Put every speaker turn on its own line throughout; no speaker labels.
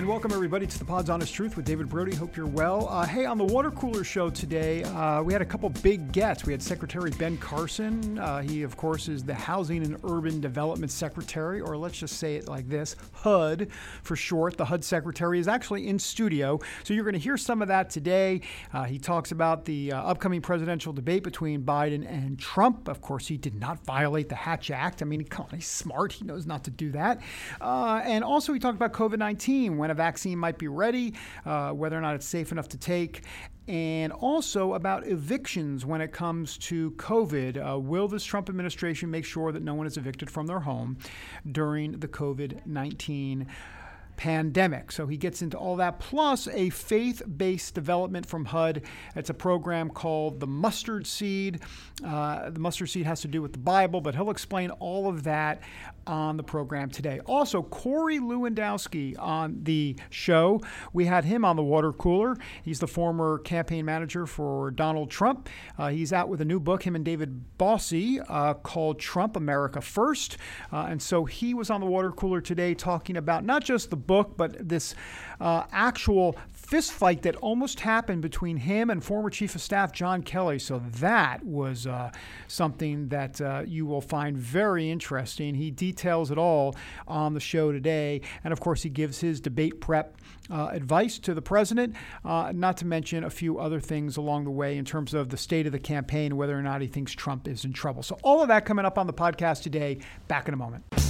And welcome everybody to the Pod's Honest Truth with David Brody. Hope you're well. Uh, hey, on the water cooler show today, uh, we had a couple big gets. We had Secretary Ben Carson. Uh, he, of course, is the Housing and Urban Development Secretary, or let's just say it like this HUD for short. The HUD Secretary is actually in studio, so you're going to hear some of that today. Uh, he talks about the uh, upcoming presidential debate between Biden and Trump. Of course, he did not violate the Hatch Act. I mean, come on, he's smart. He knows not to do that. Uh, and also, he talked about COVID 19 when a vaccine might be ready, uh, whether or not it's safe enough to take, and also about evictions when it comes to COVID. Uh, will this Trump administration make sure that no one is evicted from their home during the COVID 19? Pandemic. So he gets into all that, plus a faith based development from HUD. It's a program called the Mustard Seed. Uh, the Mustard Seed has to do with the Bible, but he'll explain all of that on the program today. Also, Corey Lewandowski on the show. We had him on the water cooler. He's the former campaign manager for Donald Trump. Uh, he's out with a new book, him and David Bossie, uh, called Trump America First. Uh, and so he was on the water cooler today talking about not just the book, but this uh, actual fistfight that almost happened between him and former Chief of Staff John Kelly. So that was uh, something that uh, you will find very interesting. He details it all on the show today. And of course, he gives his debate prep uh, advice to the president, uh, not to mention a few other things along the way in terms of the state of the campaign, whether or not he thinks Trump is in trouble. So, all of that coming up on the podcast today. Back in a moment.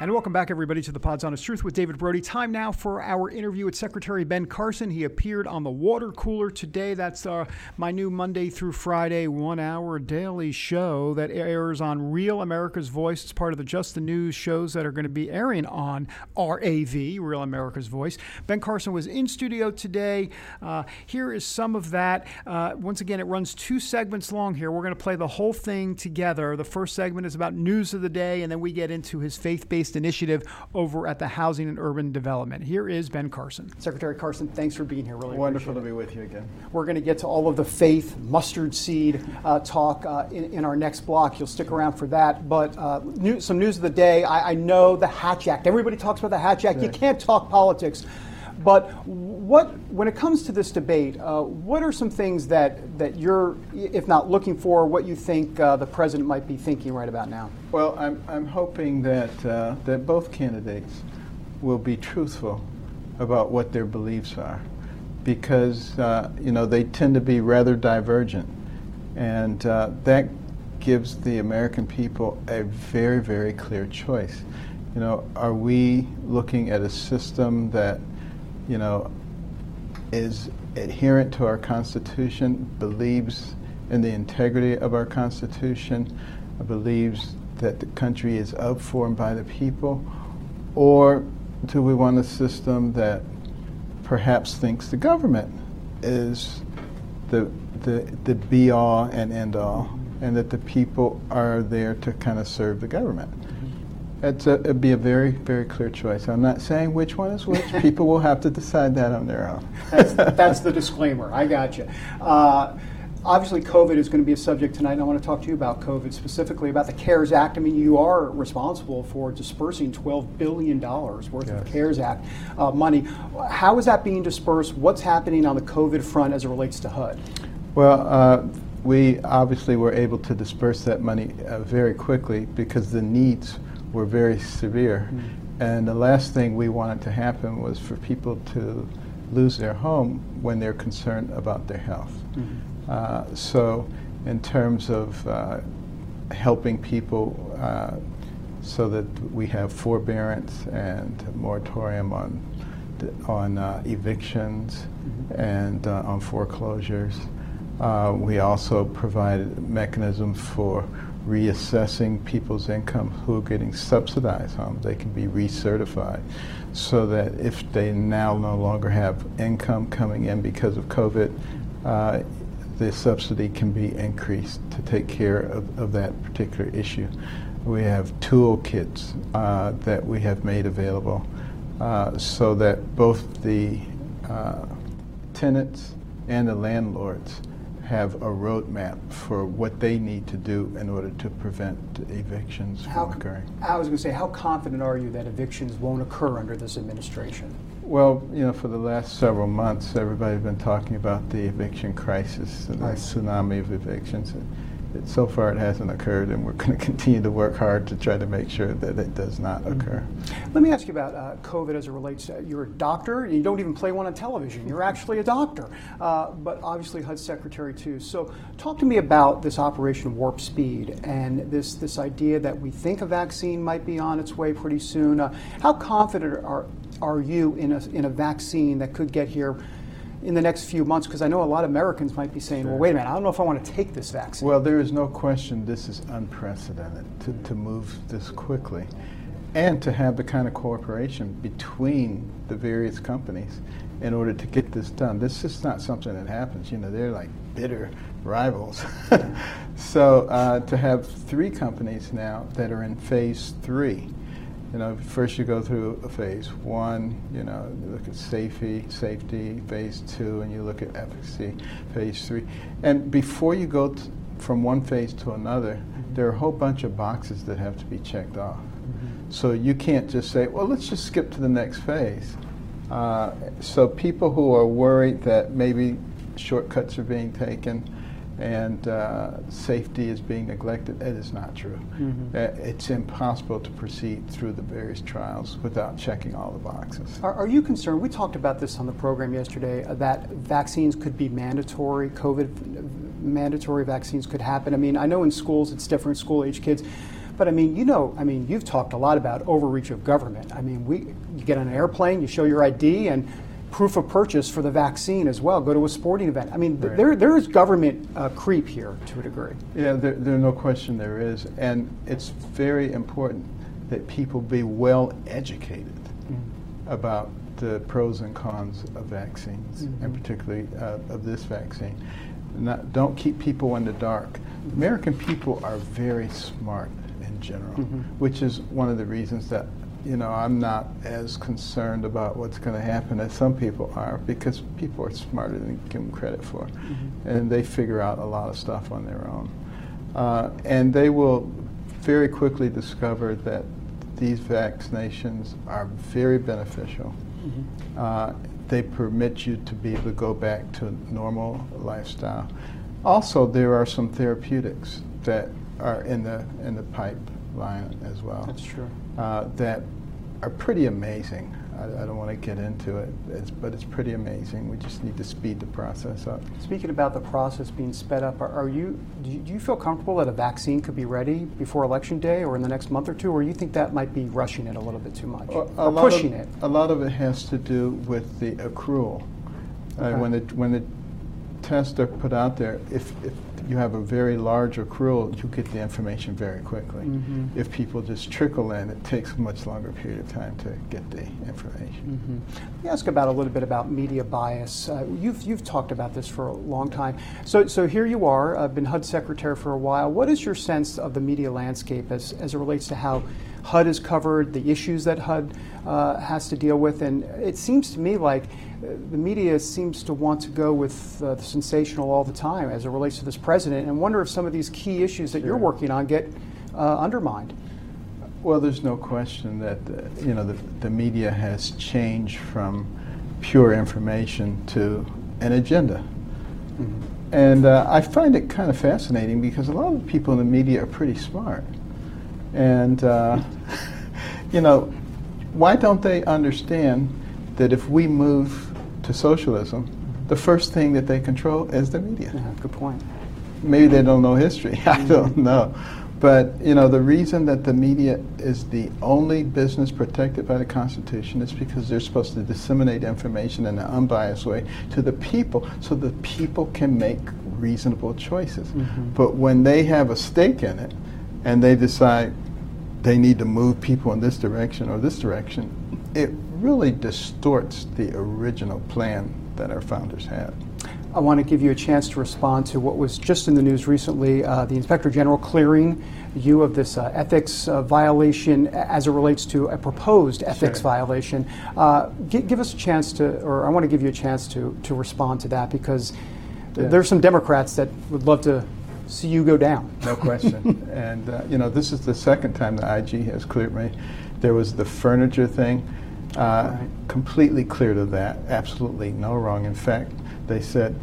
And welcome back, everybody, to the Pod's Honest Truth with David Brody. Time now for our interview with Secretary Ben Carson. He appeared on the water cooler today. That's uh, my new Monday through Friday one hour daily show that airs on Real America's Voice. It's part of the Just the News shows that are going to be airing on RAV, Real America's Voice. Ben Carson was in studio today. Uh, here is some of that. Uh, once again, it runs two segments long here. We're going to play the whole thing together. The first segment is about news of the day, and then we get into his faith based initiative over at the Housing and Urban Development. Here is Ben Carson. Secretary Carson, thanks for being here. Really
wonderful to be with you again.
We're going to get to all of the faith mustard seed uh, talk uh, in, in, our next block. You'll stick around for that. But uh, new, some news of the day. I, I, know the Hatch Act. Everybody talks about the Hatch Act. Right. You can't talk politics. But what, when it comes to this debate, uh, what are some things that, that you're, if not looking for, what you think uh, the president might be thinking right about now?
Well, I'm, I'm hoping that, uh, that both candidates will be truthful about what their beliefs are because, uh, you know, they tend to be rather divergent. And uh, that gives the American people a very, very clear choice. You know, are we looking at a system that you know, is adherent to our Constitution, believes in the integrity of our Constitution, believes that the country is of, for, and by the people, or do we want a system that perhaps thinks the government is the, the, the be all and end all, and that the people are there to kind of serve the government? It's a, it'd be a very, very clear choice. I'm not saying which one is which. People will have to decide that on their own.
that's, that's the disclaimer. I got you. Uh, obviously, COVID is going to be a subject tonight, and I want to talk to you about COVID specifically, about the CARES Act. I mean, you are responsible for dispersing $12 billion worth yes. of CARES Act uh, money. How is that being dispersed? What's happening on the COVID front as it relates to HUD?
Well, uh, we obviously were able to disperse that money uh, very quickly because the needs were very severe. Mm-hmm. And the last thing we wanted to happen was for people to lose their home when they're concerned about their health. Mm-hmm. Uh, so, in terms of uh, helping people uh, so that we have forbearance and moratorium on on uh, evictions mm-hmm. and uh, on foreclosures. Uh, we also provided mechanisms for reassessing people's income who are getting subsidized homes. They can be recertified so that if they now no longer have income coming in because of COVID, uh, the subsidy can be increased to take care of, of that particular issue. We have toolkits uh, that we have made available uh, so that both the uh, tenants and the landlords have a roadmap for what they need to do in order to prevent evictions
How,
from occurring.
I was going to say, how confident are you that evictions won't occur under this administration?
Well, you know, for the last several months, everybody's been talking about the eviction crisis and
Right.
the tsunami of evictions. It, so far, it hasn't occurred, and we're going to continue to work hard to try to make sure that it does not occur.
Let me ask you about uh, COVID as it relates to you're a doctor. You don't even play one on television. You're actually a doctor, uh, but obviously HUD secretary too. So, talk to me about this Operation Warp Speed and this this idea that we think a vaccine might be on its way pretty soon. Uh, how confident are are you in a in a vaccine that could get here? In the next few months, because I know a lot of Americans might be saying, "Well, wait a minute, I don't know if I want to take this vaccine."
Well, there is no question this is unprecedented to, to move this quickly and to have the kind of cooperation between the various companies in order to get this done. This is not something that happens. You know, they're like bitter rivals. so uh, to have three companies now that are in phase three, you know, first you go through a phase one, you know, you look at safety, safety, phase two, and you look at efficacy, phase three. And before you go t- from one phase to another, there are a whole bunch of boxes that have to be checked off. So you can't just say, well, let's just skip to the next phase. Uh, so people who are worried that maybe shortcuts are being taken and uh, safety is being neglected, it is not true. Uh, it's impossible to proceed through the various trials without checking all the boxes.
Are, are you concerned? We talked about this on the program yesterday uh, that vaccines could be mandatory. COVID mandatory vaccines could happen. I mean, I know in schools it's different, school age kids. But I mean, you know, I mean, you've talked a lot about overreach of government. I mean, we you get on an airplane, you show your ID and proof of purchase for the vaccine as well. Go to a sporting event. I mean, th-
Right.
there there is government uh, creep here to a degree.
Yeah, there, there's no question there is. And it's very important that people be well educated about the pros and cons of vaccines, and particularly uh, of this vaccine. Not, don't keep people in the dark. American people are very smart in general, which is one of the reasons that you know I'm not as concerned about what's going to happen as some people are, because people are smarter than you give them credit for, and they figure out a lot of stuff on their own, uh, and they will very quickly discover that these vaccinations are very beneficial. Uh, they permit you to be able to go back to a normal lifestyle. Also, there are some therapeutics that are in the in the pipeline as well.
That's true.
Uh, that are pretty amazing. I, I don't want to get into it, it's, but it's pretty amazing. We just need to speed the process up.
Speaking about the process being sped up, are, are you do, you do you feel comfortable that a vaccine could be ready before election day or in the next month or two, or you think that might be rushing it a little bit too much
Well,
or pushing
of,
it?
A lot of it has to do with the accrual. Uh, when the when the tests are put out there, if, if you have a very large accrual, you get the information very quickly.
Mhm.
If people just trickle in, it takes a much longer period of time to get the information.
Let me ask about a little bit about media bias. Uh, you've you've talked about this for a long time. So so here you are, uh, been HUD secretary for a while. What is your sense of the media landscape as as it relates to how HUD is covered, the issues that HUD uh, has to deal with, and it seems to me like the media seems to want to go with uh, the sensational all the time as it relates to this president, and wonder if some of these key issues that you're working on get uh, undermined.
Well, there's no question that uh, you know the, the media has changed from pure information to an agenda, and uh, I find it kind of fascinating because a lot of the people in the media are pretty smart, and uh, you know, why don't they understand that if we move to socialism, the first thing that they control is the media?
Yeah, good point.
maybe they don't know history. I mm-hmm. don't know. But you know, the reason that the media is the only business protected by the Constitution is because they're supposed to disseminate information in an unbiased way to the people, so the people can make reasonable choices. Mm-hmm. But when they have a stake in it, and they decide they need to move people in this direction or this direction, it really distorts the original plan that our founders had.
I want to give you a chance to respond to what was just in the news recently uh, the Inspector General clearing you of this uh, ethics uh, violation as it relates to a proposed ethics
Sure.
violation. Uh, gi- give us a chance to, or I want to give you a chance to, to respond to that because
Yeah.
there's some Democrats that would love to see you go down.
No question. and uh, you know, this is the second time the IG has cleared me. There was the furniture thing, uh,
Right.
completely clear to that. Absolutely no wrong. In fact, they said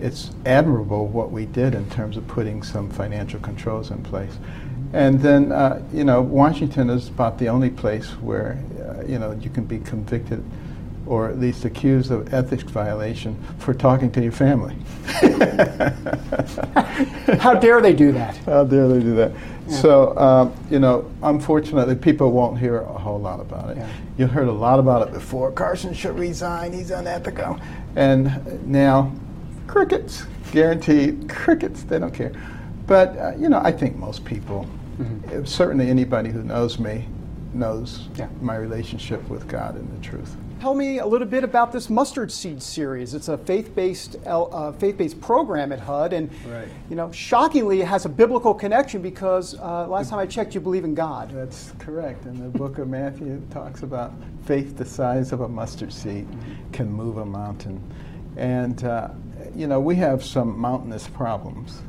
it's admirable what we did in terms of putting some financial controls in place. And then, uh, you know, Washington is about the only place where, uh, you know, you can be convicted or at least accused of ethics violation for talking to your family.
How dare they do that?
How dare they do that? So, um, you know, unfortunately, people won't hear a whole lot about it.
Yeah.
You heard a lot about it before. Carson should resign. He's unethical. And now, crickets, guaranteed, crickets, they don't care. But, uh, you know, I think most people, uh, certainly anybody who knows me, knows
Yeah.
my relationship with God and the truth.
Tell me a little bit about this mustard seed series. It's a faith-based uh, faith-based program at HUD, and
Right.
you know, shockingly, it has a biblical connection because uh, last time I checked, you believe in God.
That's correct. And the book of Matthew talks about faith the size of a mustard seed can move a mountain. And, uh, you know, we have some mountainous problems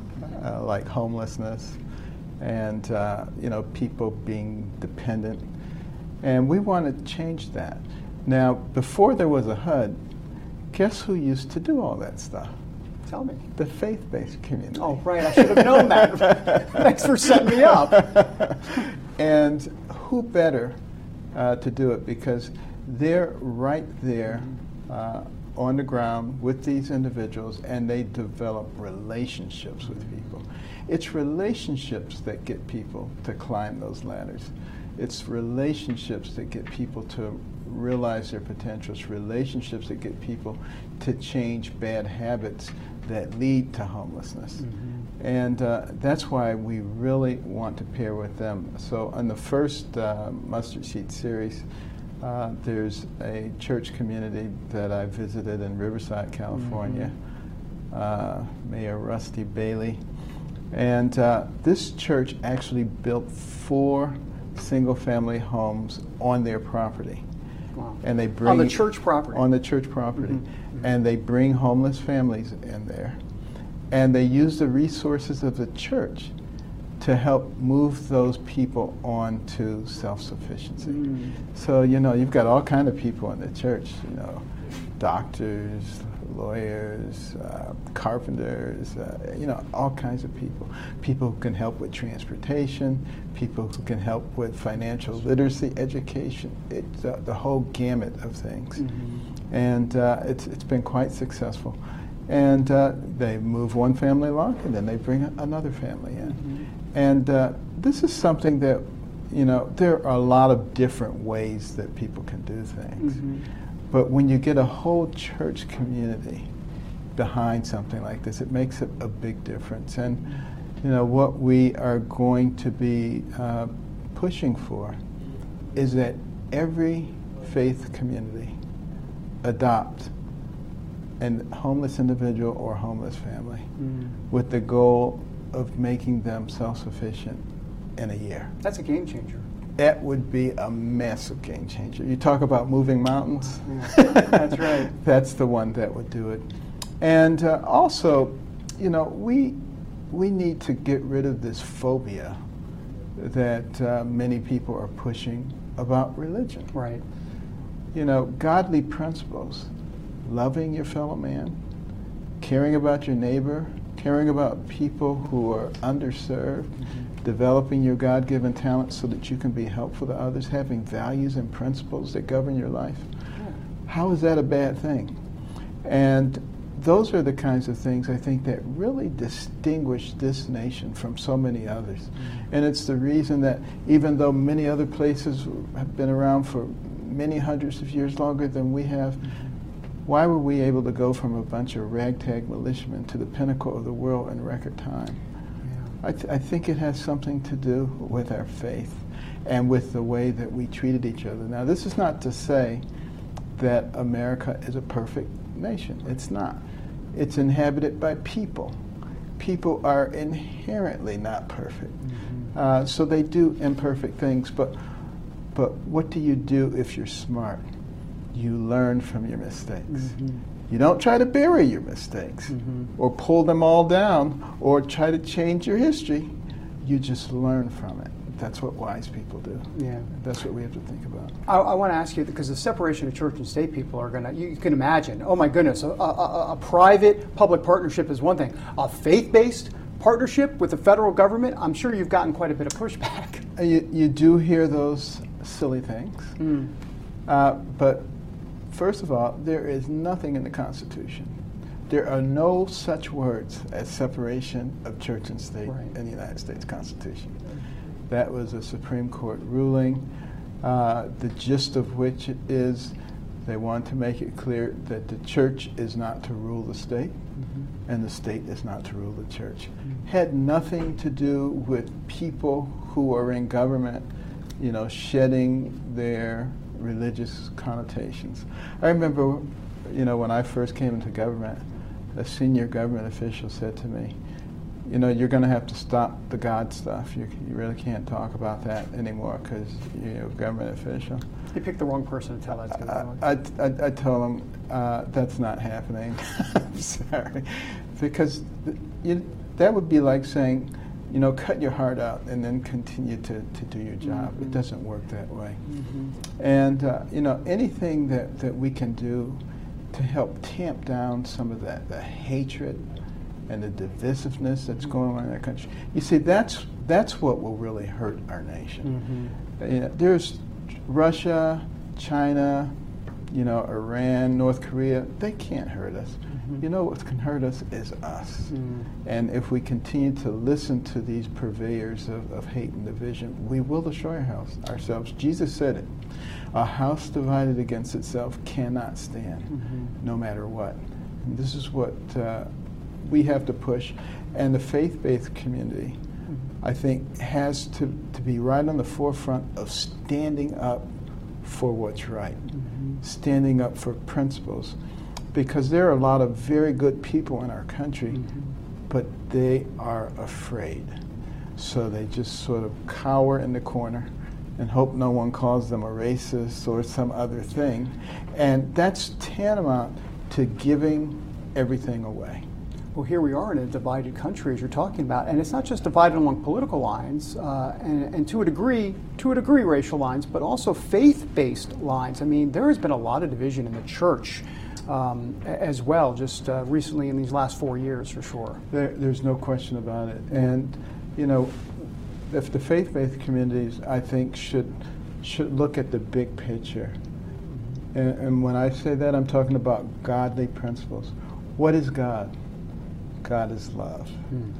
uh, like homelessness and, uh, you know, people being dependent. And we want to change that. Now, before there was a HUD, guess who used to do all that stuff?
Tell me.
The faith based community.
Oh, right. I should have known that. Thanks for setting me up.
and who better uh, to do it because they're right there uh, on the ground with these individuals and they develop relationships with people. It's relationships that get people to climb those ladders. It's relationships that get people to realize their potential. It's relationships that get people to change bad habits that lead to homelessness. And uh, that's why we really want to pair with them. So, on the first uh, Mustard Seed series, uh, there's a church community that I visited in Riverside, California, uh, Mayor Rusty Bailey. And uh, this church actually built four single family homes on their property.
Wow.
And they bring
On the church property.
on the church property, mm-hmm. Mm-hmm. and they bring homeless families in there, and they use the resources of the church to help move those people on to self-sufficiency. Mm. So you know you've got all kind of people in the church, you know, doctors, lawyers, uh, carpenters, uh, you know, all kinds of people. People who can help with transportation, people who can help with financial literacy education. It's uh, the whole gamut of things. And uh, it's, it's been quite successful. And uh, they move one family along, and then they bring another family in. And uh, this is something that, you know, there are a lot of different ways that people can do things. But when you get a whole church community behind something like this, it makes a, a big difference. And you know what we are going to be uh, pushing for is that every faith community adopt a homeless individual or homeless family with the goal of making them self-sufficient in a year.
That's a game changer.
That would be a massive game changer. You talk about moving mountains.
That's right.
That's the one that would do it. And uh, also, you know, we we need to get rid of this phobia that uh, many people are pushing about religion.
Right.
You know, godly principles, loving your fellow man, caring about your neighbor, caring about people who are underserved, developing your God given talents so that you can be helpful to others, having values and principles that govern your life. How is that a bad thing? And those are the kinds of things I think that really distinguish this nation from so many others. Mm-hmm. And it's the reason that even though many other places have been around for many hundreds of years longer than we have, mm-hmm. why were we able to go from a bunch of ragtag militiamen to the pinnacle of the world in record time? I, th- I think it has something to do with our faith and with the way that we treated each other. Now, this is not to say that America is a perfect nation. It's not. It's inhabited by people. People are inherently not perfect. Mm-hmm. Uh, so they do imperfect things, but, but what do you do if you're smart? You learn from your mistakes. Mm-hmm. You don't try to bury your mistakes mm-hmm. or pull them all down or try to change your history. You just learn from it. That's what wise people do.
Yeah.
That's what we have to think about.
I, I want to ask you because the separation of church and state people are going to, you can imagine, oh my goodness, a, a, a private public partnership is one thing. A faith based partnership with the federal government, I'm sure you've gotten quite a bit of pushback.
You, you do hear those silly things. Mm. Uh, but First of all, there is nothing in the Constitution. There are no such words as separation of church and state right. in the United States Constitution. That was a Supreme Court ruling, uh, the gist of which is they want to make it clear that the church is not to rule the state mm-hmm. and the state is not to rule the church. Mm-hmm. Had nothing to do with people who are in government, you know, shedding their religious connotations. I remember, you know, when I first came into government, a senior government official said to me, you know, you're going to have to stop the God stuff. You, you really can't talk about that anymore because you're a government official.
You picked the wrong person to tell that to.
I, I, I, told him uh, that's not happening. I'm sorry. Because you, that would be like saying, you know, cut your heart out and then continue to, to do your job. Mm-hmm. It doesn't work that way. Mm-hmm. And, uh, you know, anything that, that we can do to help tamp down some of that the hatred and the divisiveness that's mm-hmm. going on in our country. You see, that's, that's what will really hurt our nation. Mm-hmm. You know, there's Russia, China, you know, Iran, North Korea, they can't hurt us. Mm-hmm. You know what can hurt us is us. Mm. And if we continue to listen to these purveyors of, of hate and division, we will destroy our house, ourselves. Jesus said it. A house divided against itself cannot stand, mm-hmm. no matter what. And this is what uh, we have to push. And the faith-based community, mm-hmm. I think, has to, to be right on the forefront of standing up for what's right, mm-hmm. Standing up for principles because there are a lot of very good people in our country, mm-hmm. but they are afraid. So they just sort of cower in the corner and hope no one calls them a racist or some other thing. And that's tantamount to giving everything away.
Well, here we are in a divided country, as you're talking about, and it's not just divided along political lines, uh, and, and, to a degree, to a degree, racial lines, but also faith-based lines. I mean, there has been a lot of division in the church um, as well, just uh, recently in these last four years, for sure.
There, there's no question about it. And, you know, if the faith-based communities, I think, should should look at the big picture. And, and when I say that, I'm talking about godly principles. What is God? God is love. Hmm.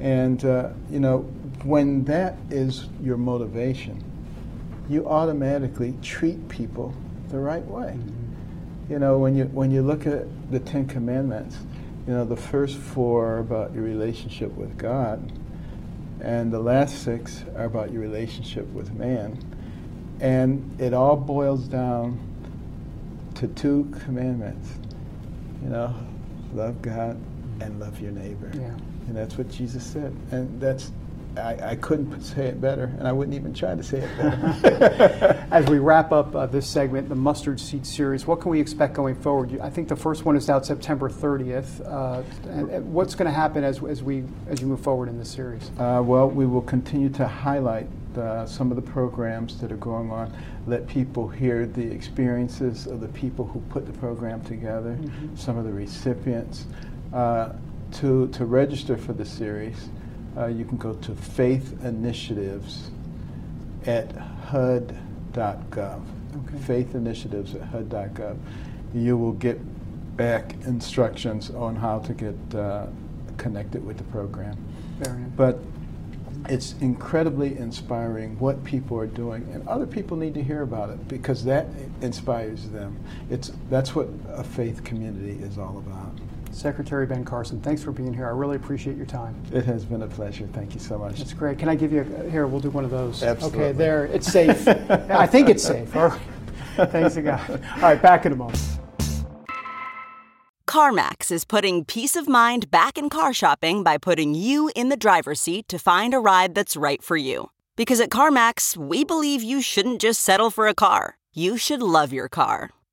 And, uh, you know, when that is your motivation, you automatically treat people the right way. Mm-hmm. You know, when you when you look at the Ten Commandments, you know, the first four are about your relationship with God, and the last six are about your relationship with man. And it all boils down to two commandments. You know, love God and love your neighbor.
Yeah.
And that's what Jesus said. And that's I, I, couldn't say it better, and I wouldn't even try to say it better.
As we wrap up uh, this segment, the Mustard Seed series, what can we expect going forward? I think the first one is out September 30th. Uh, and, and, what's going to happen as, as we as you move forward in this series?
Uh, well, we will continue to highlight some of the programs that are going on. Let people hear the experiences of the people who put the program together, mm-hmm. some of the recipients. Uh, to to register for the series uh, you can go to Faith Initiatives at HUD.gov. Okay. Faith Initiatives at HUD.gov. You will get back instructions on how to get uh, connected with the program. But it's incredibly inspiring what people are doing, and other people need to hear about it because that inspires them. It's that's what a faith community is all about.
Secretary Ben Carson, thanks for being here. I really appreciate your time.
It has been a pleasure. Thank you so much.
It's great. Can I give you a, here? We'll do one of those.
Absolutely.
Okay, there. It's safe. I think it's safe. All right. Thanks again. All right, back in a moment.
CarMax is putting peace of mind back in car shopping by putting you in the driver's seat to find a ride that's right for you. Because at CarMax, we believe you shouldn't just settle for a car, you should love your car.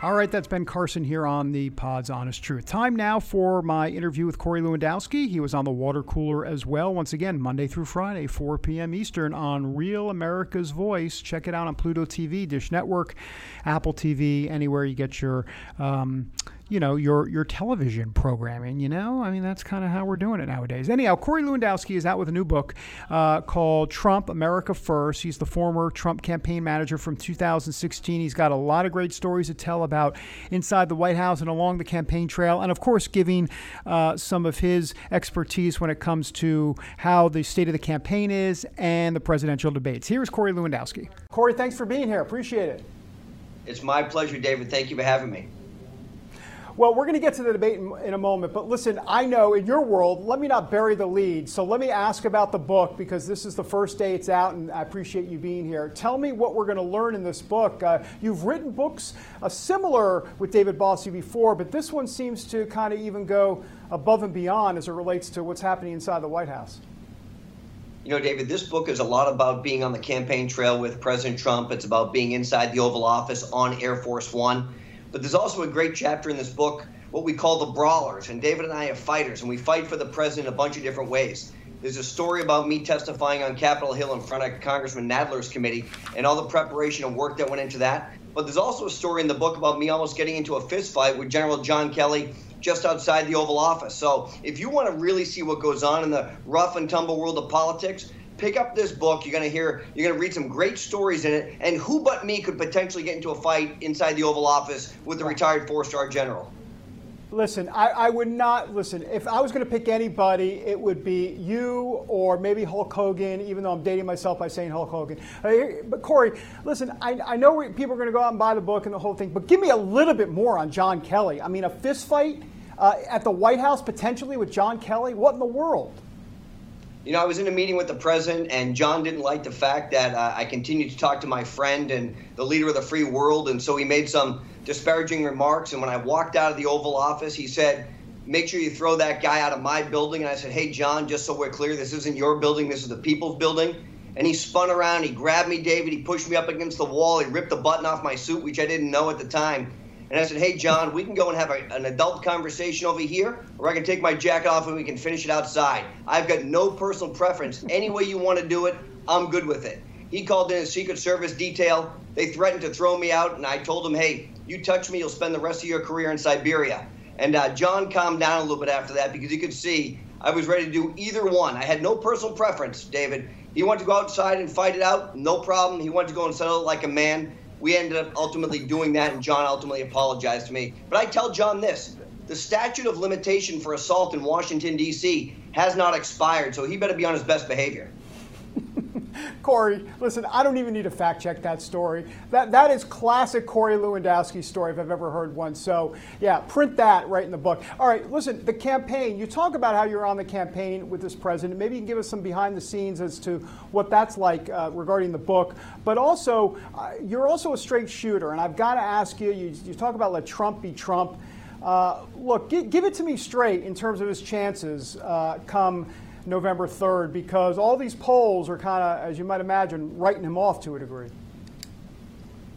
All right, that's Ben Carson here on the Pod's Honest Truth. Time now for my interview with Corey Lewandowski. He was on the water cooler as well. Once again, Monday through Friday, 4 p.m. Eastern on Real America's Voice. Check it out on Pluto TV, Dish Network, Apple TV, anywhere you get your. Um, you know your your television programming. You know, I mean that's kind of how we're doing it nowadays. Anyhow, Corey Lewandowski is out with a new book uh, called Trump America First. He's the former Trump campaign manager from 2016. He's got a lot of great stories to tell about inside the White House and along the campaign trail, and of course, giving uh, some of his expertise when it comes to how the state of the campaign is and the presidential debates. Here's Corey Lewandowski. Corey, thanks for being here. Appreciate it.
It's my pleasure, David. Thank you for having me.
Well, we're going to get to the debate in, in, a moment, but listen, I know in your world, let me not bury the lead. So let me ask about the book because this is the first day it's out, and I appreciate you being here. Tell me what we're going to learn in this book. Uh, you've written books uh, similar with David Bossie before, but this one seems to kind of even go above and beyond as it relates to what's happening inside the White House.
You know, David, this book is a lot about being on the campaign trail with President Trump. It's about being inside the Oval Office on Air Force One. But there's also a great chapter in this book, what we call the brawlers. And David and I are fighters, and we fight for the president a bunch of different ways. There's a story about me testifying on Capitol Hill in front of Congressman Nadler's committee and all the preparation and work that went into that. But there's also a story in the book about me almost getting into a fist fight with General John Kelly just outside the Oval Office. So if you want to really see what goes on in the rough and tumble world of politics, pick up this book. You're going to hear, you're going to read some great stories in it. And who but me could potentially get into a fight inside the Oval Office with a retired four star general?
Listen, I, I, would not listen. If I was going to pick anybody, it would be you or maybe Hulk Hogan, even though I'm dating myself by saying Hulk Hogan. But Corey, listen, I, I know people are going to go out and buy the book and the whole thing, but give me a little bit more on John Kelly. I mean, a fist fight uh, at the White House potentially with John Kelly? What in the world?
You know, I was in a meeting with the president, and John didn't like the fact that uh, I continued to talk to my friend and the leader of the free world, and so he made some disparaging remarks. And when I walked out of the Oval Office, he said, Make sure you throw that guy out of my building. And I said, Hey, John, just so we're clear, this isn't your building, this is the people's building. And he spun around, he grabbed me, David, he pushed me up against the wall, he ripped the button off my suit, which I didn't know at the time. And I said, Hey, John, we can go and have a, an adult conversation over here, or I can take my jacket off and we can finish it outside. I've got no personal preference. Any way you want to do it, I'm good with it. He called in a Secret Service detail. They threatened to throw me out, and I told him, Hey, you touch me, you'll spend the rest of your career in Siberia. And uh, John calmed down a little bit after that because he could see I was ready to do either one. I had no personal preference, David. He wanted to go outside and fight it out, no problem. He wanted to go and settle it like a man we ended up ultimately doing that, and John ultimately apologized to me. But I tell John this the statute of limitation for assault in Washington, D.C. has not expired, so he better be on his best behavior.
Corey, listen, I don't even need to fact check that story. That that is classic Corey Lewandowski story if I've ever heard one. So yeah, print that right in the book. All right, listen, the campaign. You talk about how you're on the campaign with this president. Maybe you can give us some behind the scenes as to what that's like uh, regarding the book. But also, uh, you're also a straight shooter, and I've got to ask you. You, you talk about let Trump be Trump. Uh, look, give, give, it to me straight in terms of his chances uh, come November 3rd because all these polls are kind of, as you might imagine, writing him off to a degree.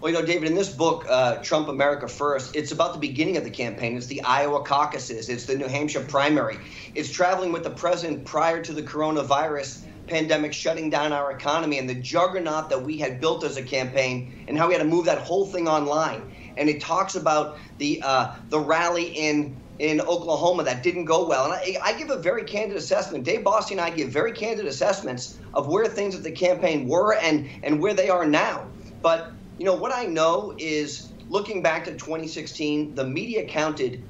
Well, you know, David, in this book, uh, Trump America First, it's about the beginning of the campaign. It's the Iowa caucuses, it's the New Hampshire primary, it's traveling with the president prior to the coronavirus pandemic shutting down our economy and the juggernaut that we had built as a campaign and how we had to move that whole thing online. And it talks about the uh, the rally in in Oklahoma that didn't go well. And I, I, give a very candid assessment. Dave Bossie and I give very candid assessments of where things at the campaign were and, and where they are now. But, you know, what I know is looking back to 2016, the media counted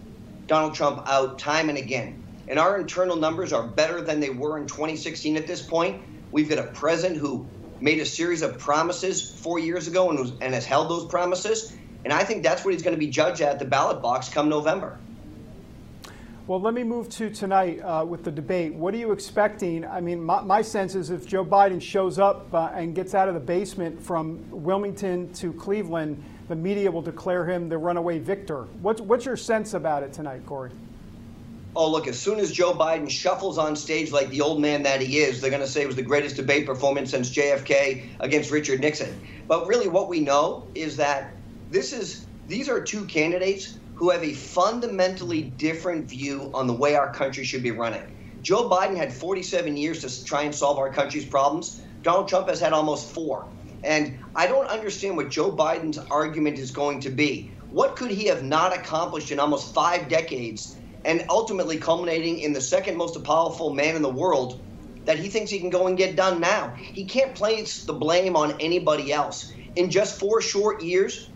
Donald Trump out time and again. And our internal numbers are better than they were in 2016 at this point. We've got a president who made a series of promises four years ago and, was, and has held those promises. And I think that's what he's going to be judged at the ballot box come November.
Well, let me move to tonight uh, with the debate. What are you expecting? I mean, my, my sense is if Joe Biden shows up uh, and gets out of the basement from Wilmington to Cleveland, the media will declare him the runaway victor. What's, what's your sense about it tonight, Corey?
Oh, look, as soon as Joe Biden shuffles on stage like the old man that he is, they're going to say it was the greatest debate performance since JFK against Richard Nixon. But really, what we know is that this is these are two candidates who have a fundamentally different view on the way our country should be running. Joe Biden had 47 years to try and solve our country's problems. Donald Trump has had almost four. And I don't understand what Joe Biden's argument is going to be. What could he have not accomplished in almost five decades and ultimately culminating in the second most powerful man in the world that he thinks he can go and get done now? He can't place the blame on anybody else. In just four short years,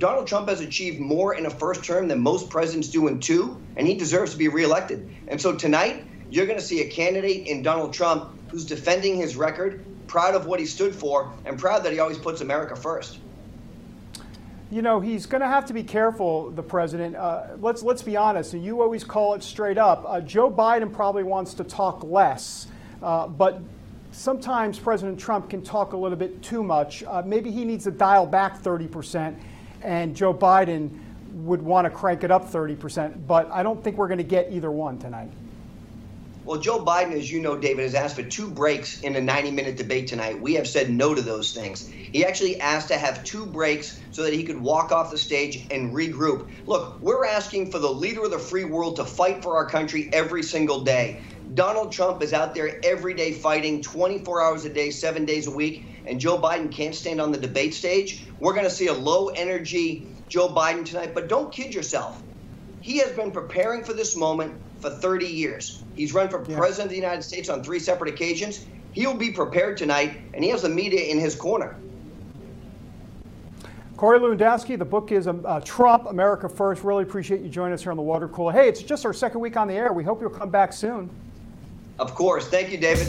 Donald Trump has achieved more in a first term than most presidents do in two, and he deserves to be reelected. And so tonight, you're going to see a candidate in Donald Trump who's defending his record, proud of what he stood for, and proud that he always puts America first.
You know, he's going to have to be careful, the president. Uh, let's let's be honest. And you always call it straight up. Uh, Joe Biden probably wants to talk less, uh, but sometimes President Trump can talk a little bit too much. Uh, maybe he needs to dial back 30 percent, and Joe Biden would want to crank it up 30 percent. But I don't think we're going to get either one tonight.
Well, Joe Biden, as you know, David, has asked for two breaks in a 90 minute debate tonight. We have said no to those things. He actually asked to have two breaks so that he could walk off the stage and regroup. Look, we're asking for the leader of the free world to fight for our country every single day. Donald Trump is out there every day fighting 24 hours a day, seven days a week, and Joe Biden can't stand on the debate stage. We're going to see a low energy Joe Biden tonight, but don't kid yourself. He has been preparing for this moment for 30 years. He's run for yeah. president of the United States on three separate occasions. He'll be prepared tonight, and he has the media in his corner.
Corey Lewandowski, the book is um, uh, Trump, America First. Really appreciate you joining us here on the Water Cooler. Hey, it's just our second week on the air. We hope you'll come back soon.
Of course. Thank you, David.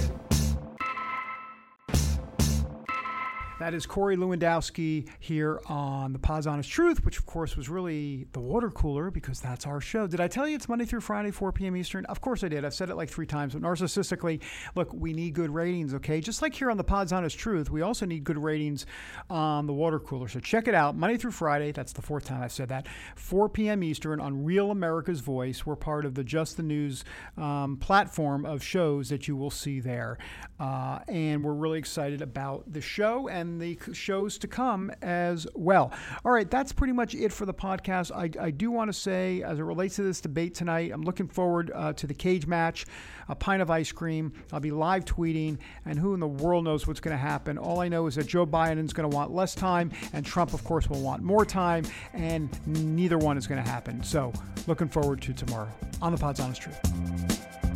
That is Corey Lewandowski here on the Pod's Honest Truth, which of course was really the water cooler because that's our show. Did I tell you it's Monday through Friday, 4 p.m. Eastern? Of course I did. I've said it like three times. But narcissistically, look, we need good ratings, okay? Just like here on the Pod's Honest Truth, we also need good ratings on the water cooler. So check it out Monday through Friday. That's the fourth time I've said that. 4 p.m. Eastern on Real America's Voice. We're part of the Just the News um, platform of shows that you will see there. Uh, and we're really excited about the show the shows to come as well. All right, that's pretty much it for the podcast. I, I do want to say, as it relates to this debate tonight, I'm looking forward uh, to the cage match, a pint of ice cream. I'll be live tweeting, and who in the world knows what's going to happen? All I know is that Joe Biden's going to want less time, and Trump, of course, will want more time, and neither one is going to happen. So, looking forward to tomorrow on the Pod's Honest Truth.